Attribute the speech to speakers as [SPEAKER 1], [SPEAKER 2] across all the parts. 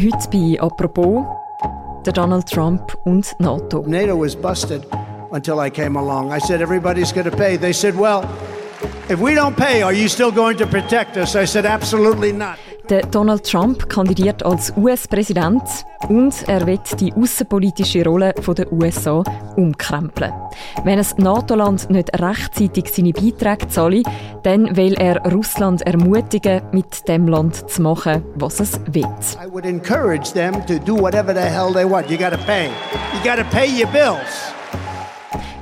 [SPEAKER 1] Heute bei «Apropos» der Donald Trump und NATO.
[SPEAKER 2] NATO was busted until I came along. I said, everybody's going to pay. They said, well, if we don't pay, are you still going to protect us? I said, absolutely not.
[SPEAKER 1] Der Donald Trump kandidiert als US-Präsident und er wird die außenpolitische Rolle der USA umkrempeln. Wenn ein NATO-Land nicht rechtzeitig seine Beiträge zahlt, dann will er Russland ermutigen, mit dem Land zu machen, was es will.
[SPEAKER 2] I would encourage them to do whatever the hell they want. You got to pay. You got to pay your bills.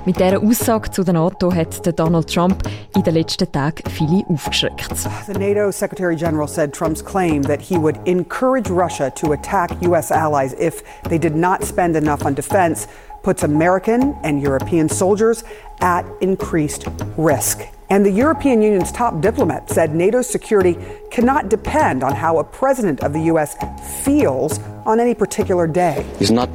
[SPEAKER 1] Mit dieser Aussage zu der NATO hat Donald Trump in den letzten Tagen viele aufgeschreckt.
[SPEAKER 3] The NATO Secretary General said Trump's claim that he would encourage Russia to attack U.S. allies if they did not spend enough on defense puts American and European soldiers at increased risk. And the European Union's top diplomat said NATO's security cannot depend on how a president of the U.S. feels on any particular day.
[SPEAKER 4] It's not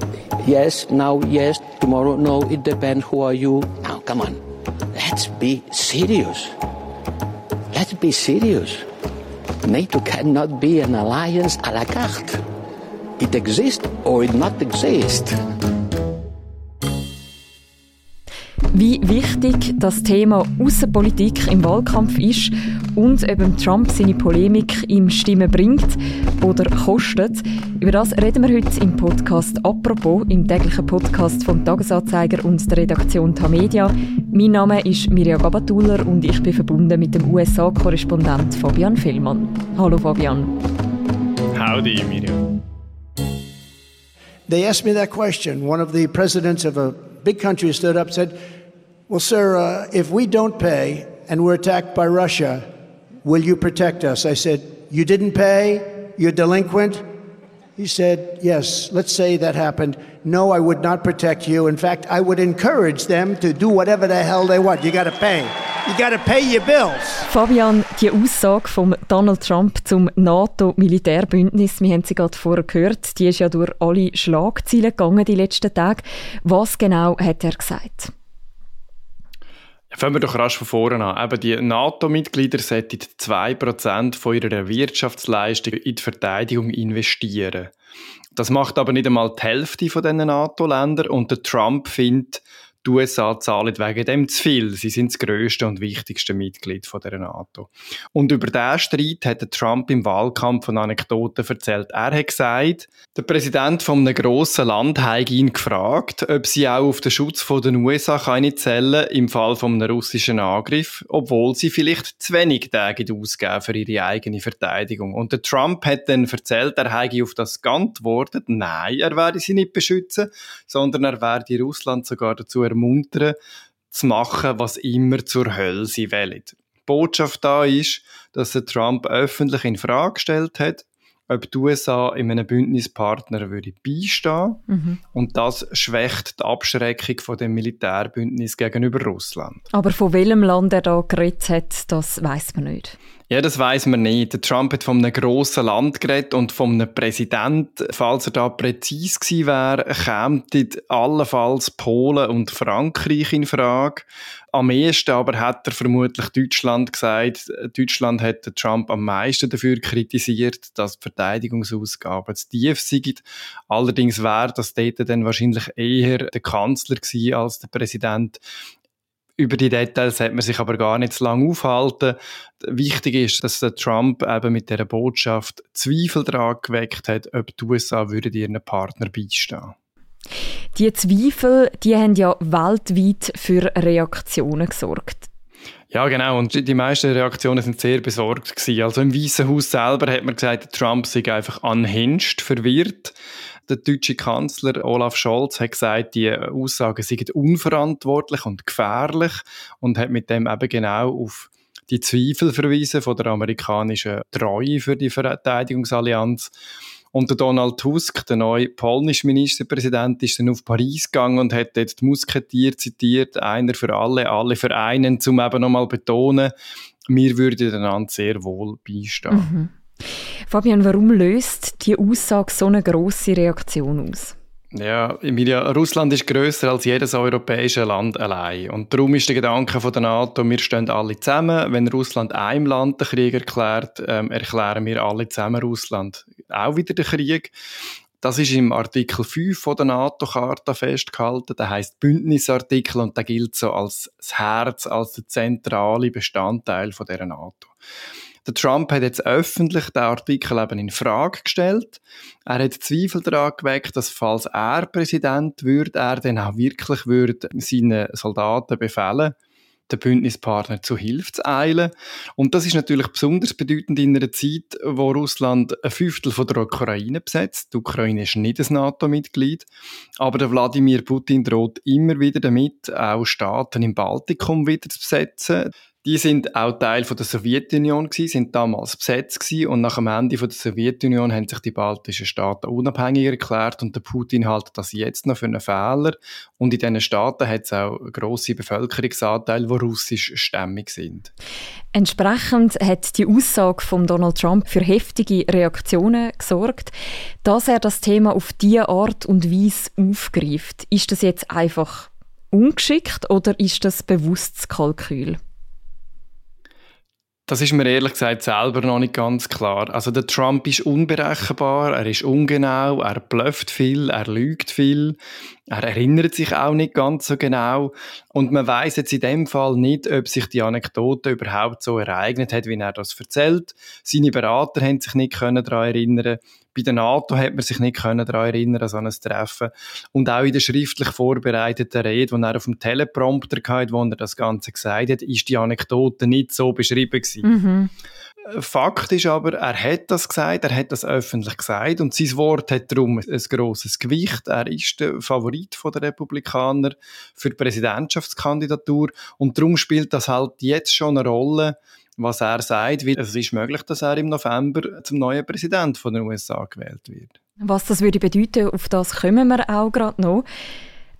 [SPEAKER 4] yes, now yes, tomorrow no, it depends who are you. Now, come on. Let's be serious. Let's be serious. NATO cannot be an alliance à la carte. It exists or it not exist.
[SPEAKER 1] Wie wichtig das Thema Außenpolitik im Wahlkampf ist und ob Trump seine Polemik ihm Stimmen bringt oder kostet, über das reden wir heute im Podcast «Apropos», im täglichen Podcast vom Tagesanzeiger und der Redaktion Tamedia. Mein Name ist Mirja Gabatuller und ich bin verbunden mit dem USA-Korrespondent Fabian Fellmann. Hallo Fabian.
[SPEAKER 5] Howdy, Mirja.
[SPEAKER 2] They asked me that question. One of the presidents of a big country stood up and said, Well, sir, uh, if we don't pay and we're attacked by Russia, will you protect us? I said, You didn't pay? You're delinquent? He said, Yes, let's say that happened. No, I would not protect you. In fact, I would encourage them to do whatever the hell they want. You got to pay. You got to pay your bills.
[SPEAKER 1] Fabian, die Aussage von Donald Trump zum NATO-Militärbündnis, wir haben sie gerade vorher gehört, die ist ja durch alle Schlagzeilen gegangen die letzten Tage. Was genau hat er gesagt?
[SPEAKER 5] Fangen wir doch rasch von vorne an. Eben die NATO-Mitglieder sollten 2% von ihrer Wirtschaftsleistung in die Verteidigung investieren. Das macht aber nicht einmal die Hälfte von diesen NATO-Ländern und der Trump findet, die USA zahlen wegen dem zu viel. Sie sind das grösste und wichtigste Mitglied von der NATO. Und über diesen Streit hat Trump im Wahlkampf von Anekdoten erzählt. Er hat gesagt, der Präsident von einem grossen Land hat ihn gefragt, ob sie auch auf den Schutz den USA keine zählen im Fall von einem russischen Angriff, obwohl sie vielleicht zu wenig Tage ausgeben für ihre eigene Verteidigung. Und der Trump hat dann erzählt, er habe auf das geantwortet, nein, er werde sie nicht beschützen, sondern er werde Russland sogar dazu ermuntern, zu machen, was immer zur Hölle sie wollen. Die Botschaft da ist, dass der Trump öffentlich in Frage gestellt hat, ob die USA in einem Bündnispartner würde beistehen mhm. und das schwächt die Abschreckung von dem Militärbündnis gegenüber Russland.
[SPEAKER 1] Aber von welchem Land er da geredet hat, das weiß man nicht.
[SPEAKER 5] Ja, das weiß man nicht. Der Trump hat von einem grossen Land geredet und von einem Präsident. Falls er da präzise gewesen wäre, kämen allenfalls Polen und Frankreich in Frage. Am ehesten aber hat er vermutlich Deutschland gesagt. Deutschland hat Trump am meisten dafür kritisiert, dass die Verteidigungsausgaben zu tief sind. Allerdings wäre das dort dann wahrscheinlich eher der Kanzler gewesen als der Präsident. Über die Details hat man sich aber gar nicht so lange aufhalten. Wichtig ist, dass der Trump eben mit dieser Botschaft Zweifel daran geweckt hat, ob die USA würden ihren Partner beistehen.
[SPEAKER 1] Die Zweifel, die haben ja weltweit für Reaktionen gesorgt.
[SPEAKER 5] Ja, genau. Und die meisten Reaktionen sind sehr besorgt gewesen. Also im Weißen Haus selber hat man gesagt, Trump sei einfach unhinged, verwirrt. Der deutsche Kanzler Olaf Scholz hat gesagt, die Aussagen seien unverantwortlich und gefährlich und hat mit dem eben genau auf die Zweifel verwiesen von der amerikanischen Treue für die Verteidigungsallianz. Und Donald Tusk, der neue polnische Ministerpräsident, ist dann auf Paris gegangen und hat dort die Musketier zitiert, einer für alle, alle für einen, um eben nochmal betonen, wir würden einander sehr wohl beistehen. Mhm.
[SPEAKER 1] Fabian, warum löst die Aussage so eine grosse Reaktion aus?
[SPEAKER 5] Ja, Emilia, Russland ist größer als jedes europäische Land allein. Und darum ist der Gedanke von der NATO, wir stehen alle zusammen. Wenn Russland einem Land den Krieg erklärt, ähm, erklären wir alle zusammen Russland auch wieder den Krieg. Das ist im Artikel 5 von der NATO-Charta festgehalten. Der heißt Bündnisartikel und der gilt so als das Herz, als der zentrale Bestandteil von der NATO. Der Trump hat jetzt öffentlich den Artikel eben in Frage gestellt. Er hat Zweifel daran geweckt, dass falls er Präsident wird, er dann auch wirklich würde seinen Soldaten befehlen den Bündnispartner zu Hilfe zu eilen. Und das ist natürlich besonders bedeutend in einer Zeit, wo Russland ein Fünftel von der Ukraine besetzt. Die Ukraine ist nicht ein NATO-Mitglied, aber der Wladimir Putin droht immer wieder damit, auch Staaten im Baltikum wieder zu besetzen. Die sind auch Teil von der Sowjetunion gewesen, sind damals besetzt gewesen und nach dem Ende von der Sowjetunion haben sich die baltischen Staaten unabhängig erklärt und der Putin hält das jetzt noch für einen Fehler. Und in diesen Staaten hat es auch grosse Bevölkerungsanteile, die russisch stämmig sind.
[SPEAKER 1] Entsprechend hat die Aussage von Donald Trump für heftige Reaktionen gesorgt. Dass er das Thema auf diese Art und Weise aufgreift, ist das jetzt einfach ungeschickt oder ist das bewusstes Kalkül?
[SPEAKER 5] Das ist mir ehrlich gesagt selber noch nicht ganz klar. Also der Trump ist unberechenbar, er ist ungenau, er blufft viel, er lügt viel, er erinnert sich auch nicht ganz so genau und man weiß jetzt in dem Fall nicht, ob sich die Anekdote überhaupt so ereignet hat, wie er das erzählt. Seine Berater haben sich nicht daran erinnern bei der NATO hat man sich nicht können daran erinnern an so ein Treffen. Und auch in der schriftlich vorbereiteten Rede, die er auf dem Teleprompter hatte, wo er das Ganze gesagt hat, ist die Anekdote nicht so beschrieben gewesen. Mhm. Fakt ist aber, er hat das gesagt, er hat das öffentlich gesagt und sein Wort hat darum ein grosses Gewicht. Er ist der Favorit der Republikaner für die Präsidentschaftskandidatur und darum spielt das halt jetzt schon eine Rolle, was er sagt, weil es ist möglich, dass er im November zum neuen Präsident von den USA gewählt wird.
[SPEAKER 1] Was das würde bedeuten, auf das kommen wir auch gerade noch.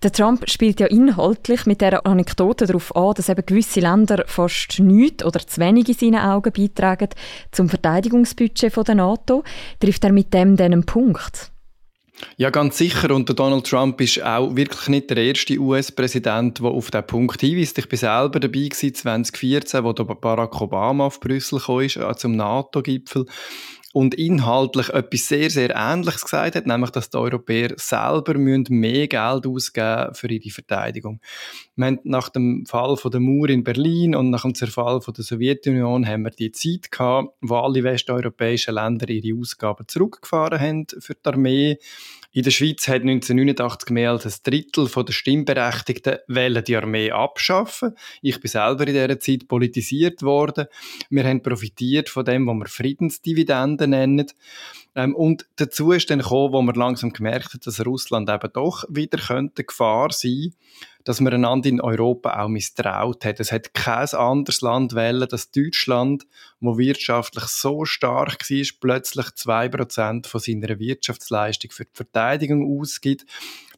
[SPEAKER 1] Der Trump spielt ja inhaltlich mit der Anekdote darauf an, dass eben gewisse Länder fast nichts oder zu wenig in seinen Augen beitragen zum Verteidigungsbudget der NATO. Trifft er mit dem dann einen Punkt?
[SPEAKER 5] Ja, ganz sicher. Und Donald Trump ist auch wirklich nicht der erste US-Präsident, der auf diesen Punkt hinweist. Ich war selber dabei 2014, wo Barack Obama auf Brüssel kam, äh, zum NATO-Gipfel und inhaltlich etwas sehr, sehr Ähnliches gesagt hat, nämlich, dass die Europäer selber mehr Geld ausgeben für ihre Verteidigung. Wir haben nach dem Fall von der Mauer in Berlin und nach dem Zerfall von der Sowjetunion haben wir die Zeit gehabt, wo alle westeuropäischen Länder ihre Ausgaben zurückgefahren haben für die Armee. In der Schweiz hat 1989 mehr als ein Drittel der Stimmberechtigten die Armee abschaffen. Ich bin selber in dieser Zeit politisiert worden. Wir haben profitiert von dem, was wir Friedensdividenden nennen. Ähm, und dazu ist dann gekommen, wo man langsam gemerkt hat, dass Russland eben doch wieder könnte Gefahr sein dass man einander in Europa auch misstraut hat. Es hat kein anderes Land wählen, dass Deutschland, wo wirtschaftlich so stark war, plötzlich zwei Prozent von seiner Wirtschaftsleistung für die Verteidigung ausgibt.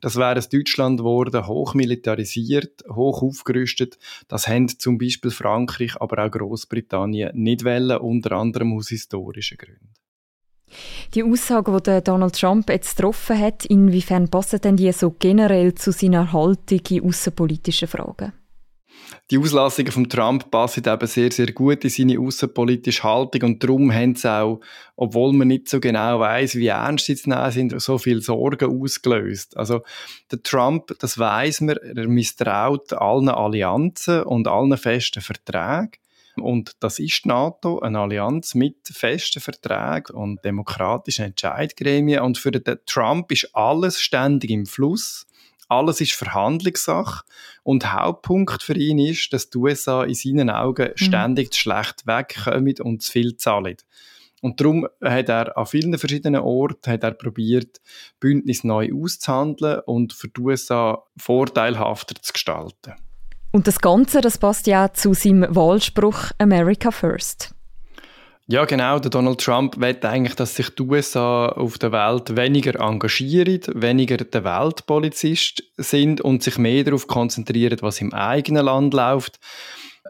[SPEAKER 5] Das wäre ein Deutschland geworden, hochmilitarisiert, hoch aufgerüstet. Das haben zum Beispiel Frankreich, aber auch Großbritannien nicht wollen, unter anderem aus historischen Gründen.
[SPEAKER 1] Die Aussage, die Donald Trump jetzt getroffen hat, inwiefern passen denn die so generell zu seiner Haltung in außenpolitischen Fragen?
[SPEAKER 5] Die Auslassungen von Trump passen eben sehr, sehr gut in seine außenpolitische Haltung und darum haben sie auch, obwohl man nicht so genau weiß, wie ernst sie zu nehmen sind, so viel Sorgen ausgelöst. Also der Trump, das weiß man, er misstraut allen Allianzen und allen festen Verträgen. Und das ist die NATO, eine Allianz mit festen Verträgen und demokratischen Entscheidgremien. Und für den Trump ist alles ständig im Fluss. Alles ist Verhandlungssache. Und Hauptpunkt für ihn ist, dass die USA in seinen Augen mhm. ständig zu schlecht wegkommen und zu viel zahlen. Und darum hat er an vielen verschiedenen Orten hat er probiert, Bündnis neu auszuhandeln und für die USA vorteilhafter zu gestalten.
[SPEAKER 1] Und das Ganze, das passt ja zu seinem Wahlspruch America First.
[SPEAKER 5] Ja, genau. Der Donald Trump will eigentlich, dass sich die USA auf der Welt weniger engagieren, weniger der Weltpolizist sind und sich mehr darauf konzentrieren, was im eigenen Land läuft.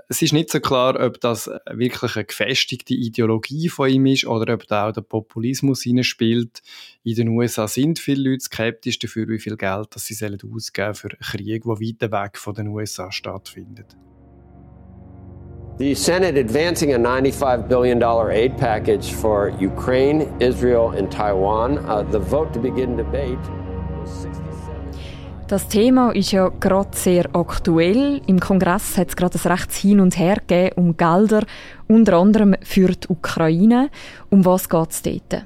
[SPEAKER 5] Es ist nicht so klar, ob das wirklich eine gefestigte Ideologie von ihm ist oder ob da auch der Populismus hineinspielt. In den USA sind viele Leute skeptisch dafür, wie viel Geld das sie sollen ausgeben für einen Krieg, der weit weg von den USA stattfindet.
[SPEAKER 6] The Senate advancing a $95 billion aid package for Ukraine, Israel, and Taiwan. Uh, the vote to begin debate
[SPEAKER 1] das Thema ist ja gerade sehr aktuell. Im Kongress hat es gerade ein rechts Hin und Her gegeben um Gelder, unter anderem für die Ukraine. Um was geht es dort?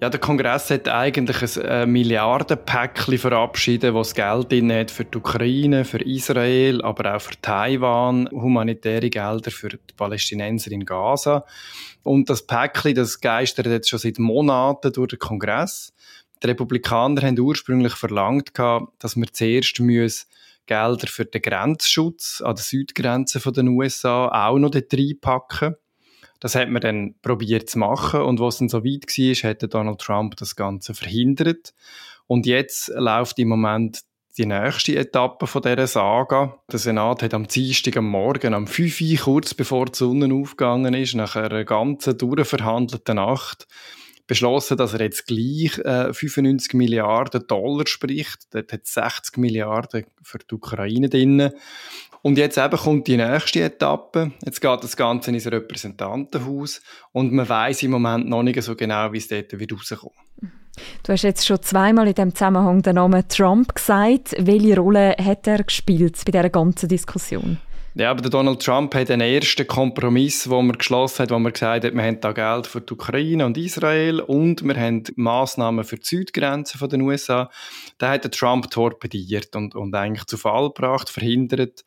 [SPEAKER 5] Ja, der Kongress hat eigentlich ein äh, Milliardenpäckchen verabschiedet, das Geld hat für die Ukraine, für Israel, aber auch für Taiwan, humanitäre Gelder für die Palästinenser in Gaza. Und das Päckchen, das geistert jetzt schon seit Monaten durch den Kongress. Die Republikaner haben ursprünglich verlangt, dass wir zuerst Gelder für den Grenzschutz an der Südgrenze der USA auch noch dort reinpacken. Das hat man dann probiert zu machen und was dann so weit war, hat Donald Trump das Ganze verhindert. Und jetzt läuft im Moment die nächste Etappe von dieser Saga. Der Senat hat am Dienstag am Morgen, am 5 Uhr, kurz bevor die Sonne aufgegangen ist, nach einer ganzen durchverhandelten Nacht, beschlossen, dass er jetzt gleich äh, 95 Milliarden Dollar spricht. Dort hat 60 Milliarden für die Ukraine drin. Und jetzt eben kommt die nächste Etappe. Jetzt geht das Ganze ins Repräsentantenhaus und man weiß im Moment noch nicht so genau, wie es dort wird rauskommen.
[SPEAKER 1] Du hast jetzt schon zweimal in dem Zusammenhang den Namen Trump gesagt. Welche Rolle hat er gespielt bei dieser ganzen Diskussion?
[SPEAKER 5] Ja, aber der Donald Trump hat den ersten Kompromiss, wo man geschlossen hat, wo man gesagt hat, wir haben da Geld für die Ukraine und Israel und wir haben Massnahmen für die Südgrenze den USA. Da hat der Trump torpediert und, und eigentlich zu Fall gebracht, verhindert,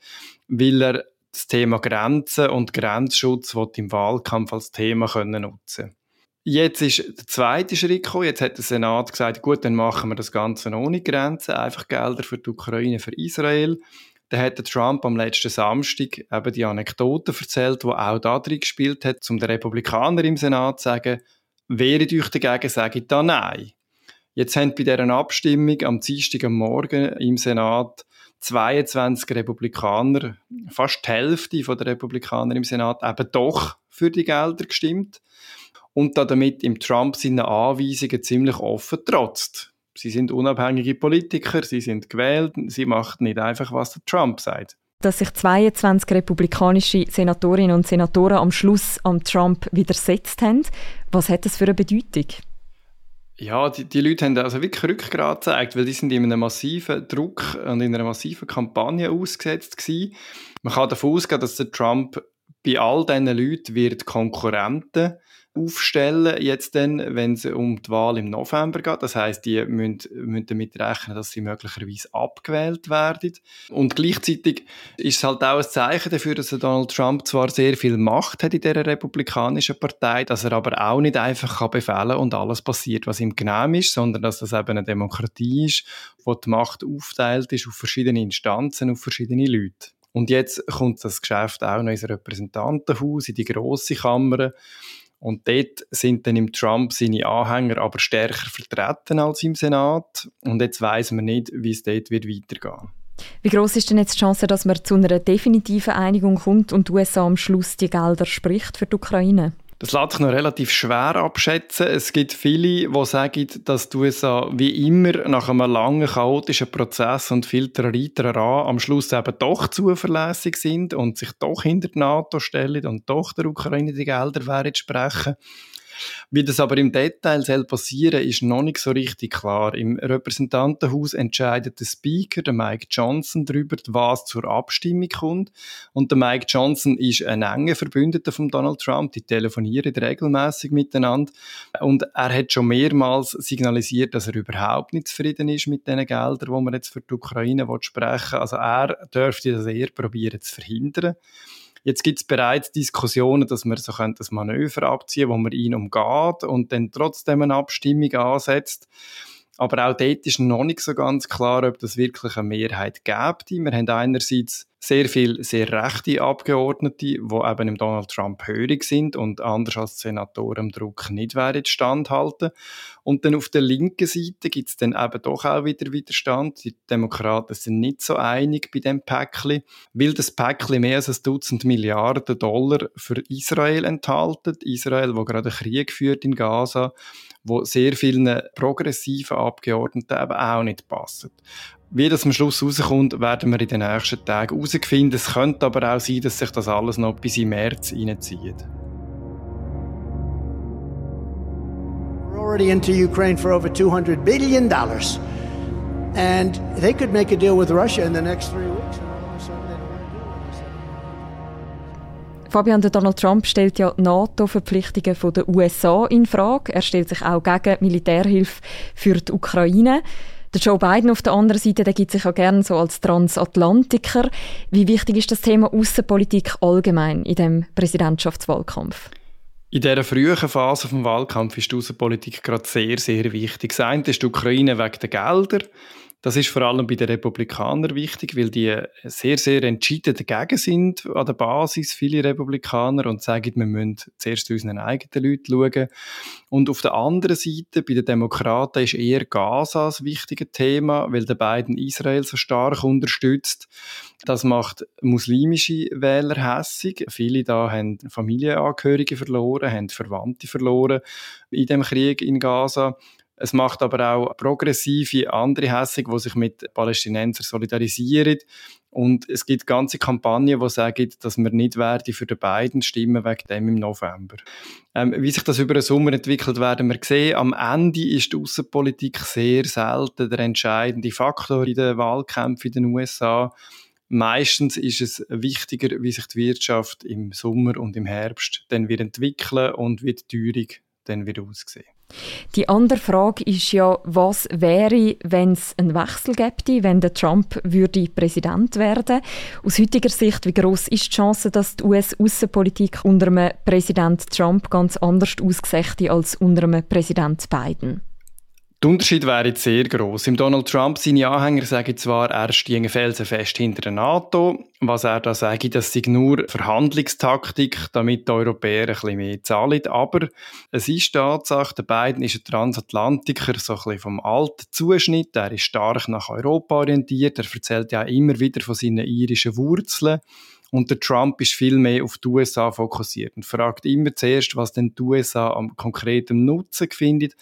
[SPEAKER 5] weil er das Thema Grenzen und Grenzschutz im Wahlkampf als Thema können nutzen Jetzt ist der zweite Schritt gekommen. Jetzt hat der Senat gesagt, gut, dann machen wir das Ganze ohne Grenzen, einfach Gelder für die Ukraine, für Israel. Dann hat Trump am letzten Samstag eben die Anekdote erzählt, die auch da drin gespielt hat, um den Republikanern im Senat zu sagen, wehret euch dagegen, sage ich da Nein. Jetzt haben bei dieser Abstimmung am Dienstag am Morgen im Senat 22 Republikaner, fast die Hälfte der Republikaner im Senat, eben doch für die Gelder gestimmt und damit im Trump seine Anweisungen ziemlich offen trotzt. Sie sind unabhängige Politiker, sie sind gewählt, sie machen nicht einfach, was der Trump sagt.
[SPEAKER 1] Dass sich 22 republikanische Senatorinnen und Senatoren am Schluss am Trump widersetzt haben, was hat das für eine Bedeutung?
[SPEAKER 5] Ja, die, die Leute haben also wirklich Rückgrat gezeigt, weil die sind in einem massiven Druck und in einer massiven Kampagne ausgesetzt gewesen. Man kann davon ausgehen, dass der Trump bei all diesen Leuten wird Konkurrenten aufstellen, jetzt dann, wenn es um die Wahl im November geht. Das heißt, die müssen, müssen damit rechnen, dass sie möglicherweise abgewählt werden. Und gleichzeitig ist es halt auch ein Zeichen dafür, dass Donald Trump zwar sehr viel Macht hat in der republikanischen Partei, dass er aber auch nicht einfach kann befehlen und alles passiert, was ihm genehm ist, sondern dass das eben eine Demokratie ist, wo die Macht aufteilt ist auf verschiedene Instanzen, auf verschiedene Leute. Und jetzt kommt das Geschäft auch noch ins Repräsentantenhaus, in die grosse Kammer. Und dort sind dann im Trump seine Anhänger aber stärker vertreten als im Senat. Und jetzt weiß man nicht, wie es dort wird weitergehen
[SPEAKER 1] Wie groß ist denn jetzt die Chance, dass man zu einer definitiven Einigung kommt und die USA am Schluss die Gelder spricht für die Ukraine?
[SPEAKER 5] Das lässt sich noch relativ schwer abschätzen. Es gibt viele, die sagen, dass die USA wie immer nach einem langen, chaotischen Prozess und viel Trariterara am Schluss eben doch zuverlässig sind und sich doch hinter die NATO stellen und doch der Ukraine die Gelder werden sprechen. Wie das aber im Detail soll passieren ist noch nicht so richtig klar. Im Repräsentantenhaus entscheidet der Speaker, der Mike Johnson, darüber, was zur Abstimmung kommt. Und der Mike Johnson ist ein enger Verbündeter von Donald Trump. Die telefonieren regelmäßig miteinander. Und er hat schon mehrmals signalisiert, dass er überhaupt nicht zufrieden ist mit den Geldern, die man jetzt für die Ukraine sprechen will. Also er dürfte das eher probieren zu verhindern. Jetzt gibt es bereits Diskussionen, dass man so das Manöver abziehen wo man ihn umgeht und dann trotzdem eine Abstimmung ansetzt. Aber auch dort ist noch nicht so ganz klar, ob das wirklich eine Mehrheit gibt. Wir haben einerseits sehr viele sehr rechte Abgeordnete, die eben im Donald Trump hörig sind und anders als Senatoren Druck nicht werden standhalten. Und dann auf der linken Seite gibt es dann eben doch auch wieder Widerstand. Die Demokraten sind nicht so einig bei dem Päckchen, weil das Päckchen mehr als ein Dutzend Milliarden Dollar für Israel enthalten. Israel, wo gerade Krieg führt in Gaza, wo sehr vielen progressiven Abgeordneten eben auch nicht passen. Wie das am Schluss rauskommt, werden wir in den nächsten Tagen herausfinden. Es könnte aber auch sein, dass sich das alles noch bis im März reinzieht.
[SPEAKER 2] We're already into Ukraine for over 200 billion dollars. And they could make a deal with Russia in the next three weeks.
[SPEAKER 1] Fabian, Donald Trump stellt ja NATO-Verpflichtungen der USA in Frage. Er stellt sich auch gegen Militärhilfe für die Ukraine. Der Joe Biden auf der anderen Seite, der gibt sich auch gerne so als Transatlantiker. Wie wichtig ist das Thema Außenpolitik allgemein in dem Präsidentschaftswahlkampf?
[SPEAKER 5] In dieser frühen Phase des Wahlkampfs ist die Außenpolitik gerade sehr, sehr wichtig. Das eine ist die Ukraine wegen der Gelder. Das ist vor allem bei den Republikanern wichtig, weil die sehr, sehr entschieden dagegen sind an der Basis, viele Republikaner, und sagen, wir müssen zuerst unseren eigenen Leuten schauen. Und auf der anderen Seite, bei den Demokraten, ist eher Gaza das wichtige Thema, weil der Biden Israel so stark unterstützt. Das macht muslimische Wähler hässig. Viele da haben Familienangehörige verloren, haben Verwandte verloren in dem Krieg in Gaza. Es macht aber auch progressive andere hässig, die sich mit Palästinensern solidarisieren. Und es gibt ganze Kampagnen, die sagen, dass wir nicht werden für die beiden stimmen wegen dem im November. Ähm, wie sich das über den Sommer entwickelt, werden wir sehen. Am Ende ist die Außenpolitik sehr selten der entscheidende Faktor in den Wahlkämpfen in den USA. Meistens ist es wichtiger, wie sich die Wirtschaft im Sommer und im Herbst dann wird entwickeln und wie die Teuerung dann wird aussehen.
[SPEAKER 1] Die andere Frage ist ja, was wäre, wenn es einen Wechsel gäbe, wenn der Trump würde Präsident werden? Aus heutiger Sicht, wie groß ist die Chance, dass die US-Außenpolitik unter einem Präsident Trump ganz anders ausgesehen als unter einem Präsident Biden?
[SPEAKER 5] Der Unterschied wäre jetzt sehr groß. Im Donald Trump seine Anhänger sagen zwar, er stehe felsenfest hinter der NATO. Was er da sage, das sei nur Verhandlungstaktik, damit die Europäer ein bisschen mehr zahlen. Aber es ist Tatsache, der Biden ist ein Transatlantiker, so ein bisschen vom alten Zuschnitt. Er ist stark nach Europa orientiert. Er erzählt ja immer wieder von seinen irischen Wurzeln. Und der Trump ist viel mehr auf die USA fokussiert und fragt immer zuerst, was denn die USA am konkreten Nutzen findet.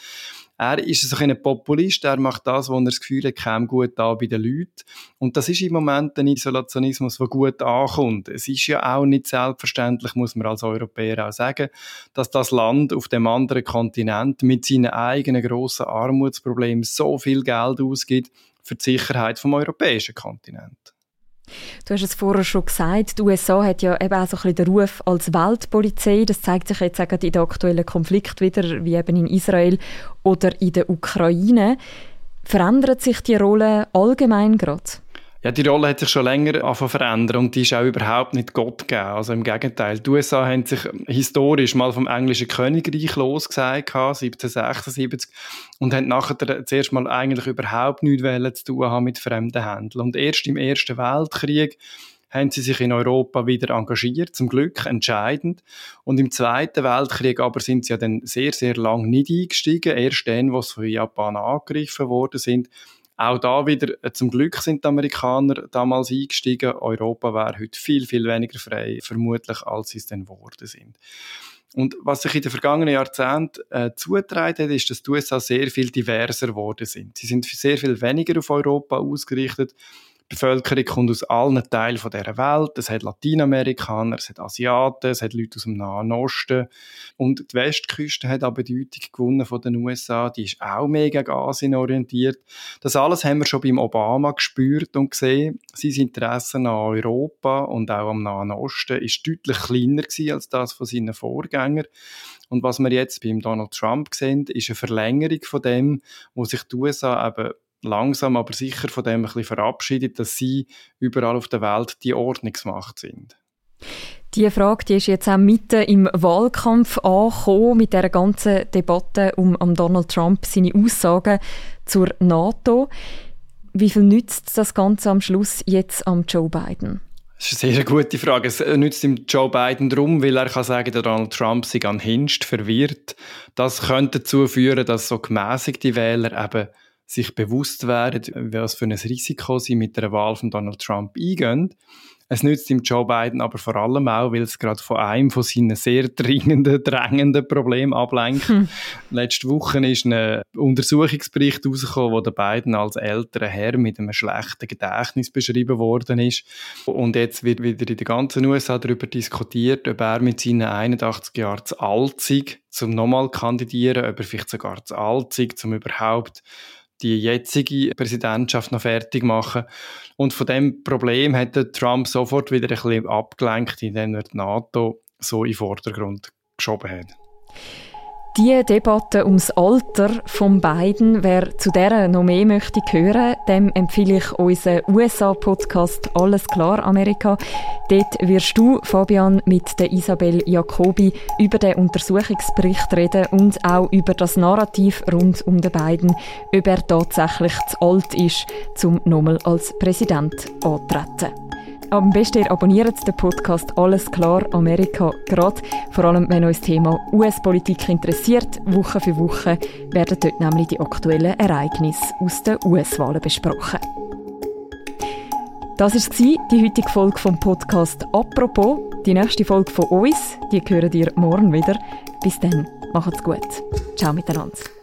[SPEAKER 5] Er ist so ein Populist, er macht das, wo er das Gefühl hat, käme gut an bei den Leuten. Und das ist im Moment ein Isolationismus, der gut ankommt. Es ist ja auch nicht selbstverständlich, muss man als Europäer auch sagen, dass das Land auf dem anderen Kontinent mit seinen eigenen grossen Armutsproblemen so viel Geld ausgibt für die Sicherheit vom europäischen Kontinent.
[SPEAKER 1] Du hast es vorher schon gesagt, die USA hat ja eben auch so ein bisschen den Ruf als Weltpolizei. Das zeigt sich jetzt auch in den aktuellen Konflikt wieder, wie eben in Israel oder in der Ukraine. Verändert sich die Rolle allgemein gerade?
[SPEAKER 5] Ja, die Rolle hat sich schon länger verändert und die ist auch überhaupt nicht Gott gegeben. Also im Gegenteil. Die USA haben sich historisch mal vom englischen Königreich losgesagt, 1776, und haben nachher zuerst mal eigentlich überhaupt nichts zu tun haben mit fremden Händlern. Und erst im Ersten Weltkrieg haben sie sich in Europa wieder engagiert, zum Glück entscheidend. Und im Zweiten Weltkrieg aber sind sie ja dann sehr, sehr lang nicht eingestiegen. Erst dann, wo sie von Japan angegriffen worden sind, auch da wieder, äh, zum Glück sind die Amerikaner damals eingestiegen. Europa wäre heute viel, viel weniger frei, vermutlich, als sie es dann geworden sind. Und was sich in den vergangenen Jahrzehnten äh, zugetragen hat, ist, dass die USA sehr viel diverser geworden sind. Sie sind sehr viel weniger auf Europa ausgerichtet die Bevölkerung kommt aus allen Teilen dieser Welt. Es hat Lateinamerikaner, es hat Asiaten, es hat Leute aus dem Nahen Osten. Und die Westküste hat auch Bedeutung gewonnen von den USA. Die ist auch mega asienorientiert. Das alles haben wir schon beim Obama gespürt und gesehen. Sein Interesse an Europa und auch am Nahen Osten ist deutlich kleiner gewesen als das von seinen Vorgängern. Und was wir jetzt beim Donald Trump sehen, ist eine Verlängerung von dem, wo sich die USA eben langsam aber sicher von dem ein bisschen verabschiedet, dass sie überall auf der Welt die Ordnungsmacht sind.
[SPEAKER 1] Die Frage die ist jetzt auch mitten im Wahlkampf angekommen, mit der ganzen Debatte um, um Donald Trump, seine Aussagen zur NATO. Wie viel nützt das Ganze am Schluss jetzt am Joe Biden?
[SPEAKER 5] Das ist eine sehr gute Frage. Es nützt ihm Joe Biden darum, weil er kann sagen, der Donald Trump sich an Hinst verwirrt. Das könnte dazu führen, dass so gemäßigte Wähler eben sich bewusst werden, was für ein Risiko sie mit der Wahl von Donald Trump eingehen. Es nützt ihm Joe Biden aber vor allem auch, weil es gerade von einem von seinen sehr dringenden, drängenden Problemen ablenkt. Hm. Letzte Woche ist ein Untersuchungsbericht herausgekommen, wo der Biden als älterer Herr mit einem schlechten Gedächtnis beschrieben worden ist. Und jetzt wird wieder in den ganzen USA darüber diskutiert, ob er mit seinen 81 Jahren zu alt sei, zum nochmal kandidieren, ob er vielleicht sogar zu alt sei, um überhaupt die jetzige Präsidentschaft noch fertig machen. Und von dem Problem hat Trump sofort wieder ein bisschen abgelenkt, indem er die NATO so in den Vordergrund geschoben hat.
[SPEAKER 1] Die Debatte ums Alter von beiden, wer zu der noch mehr möchte hören, dem empfehle ich unseren USA-Podcast Alles klar Amerika. Dort wirst du, Fabian, mit der Isabel Jacobi über den Untersuchungsbericht reden und auch über das Narrativ rund um den beiden, ob er tatsächlich zu alt ist, um nochmal als Präsident anzutreten. Am besten abonniert den Podcast Alles klar Amerika gerade. Vor allem, wenn euch das Thema US-Politik interessiert. Woche für Woche werden dort nämlich die aktuellen Ereignisse aus den US-Wahlen besprochen. Das war die heutige Folge vom Podcast «Apropos». Die nächste Folge von uns, die hören ihr morgen wieder. Bis dann, macht's gut. Ciao miteinander.